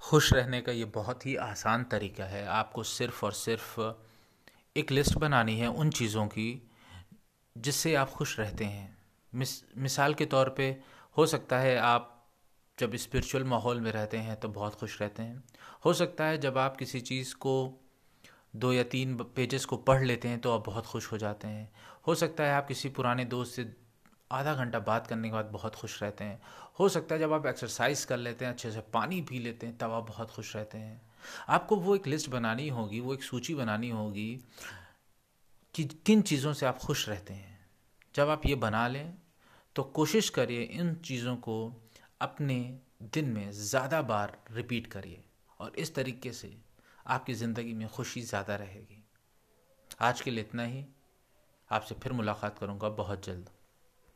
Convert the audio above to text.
खुश रहने का ये बहुत ही आसान तरीका है। आपको सिर्फ़ और सिर्फ़ एक लिस्ट बनानी है उन चीज़ों की जिससे आप खुश रहते हैं। मिस, मिसाल के तौर पे हो सकता है आप जब स्पिरिचुअल माहौल में रहते हैं तो बहुत खुश रहते हैं। हो सकता है जब आप किसी चीज़ को दो या तीन पेजेस को पढ़ लेते हैं तो आप बहुत खुश हो जाते हैं। हो सकता है आप किसी पुराने दोस्त से आधा घंटा बात करने के बाद बहुत खुश रहते हैं। हो सकता है जब आप एक्सरसाइज कर लेते हैं, अच्छे से पानी पी लेते हैं, तब आप बहुत खुश रहते हैं। आपको वो एक लिस्ट बनानी होगी, वो एक सूची बनानी होगी कि किन चीज़ों से आप खुश रहते हैं। जब आप ये बना लें तो कोशिश करिए इन चीज़ों को अपने दिन में ज़्यादा बार रिपीट करिए और इस तरीके से आपकी ज़िंदगी में खुशी ज़्यादा रहेगी। आज के लिए इतना ही। आपसे फिर मुलाकात करूँगा बहुत जल्द।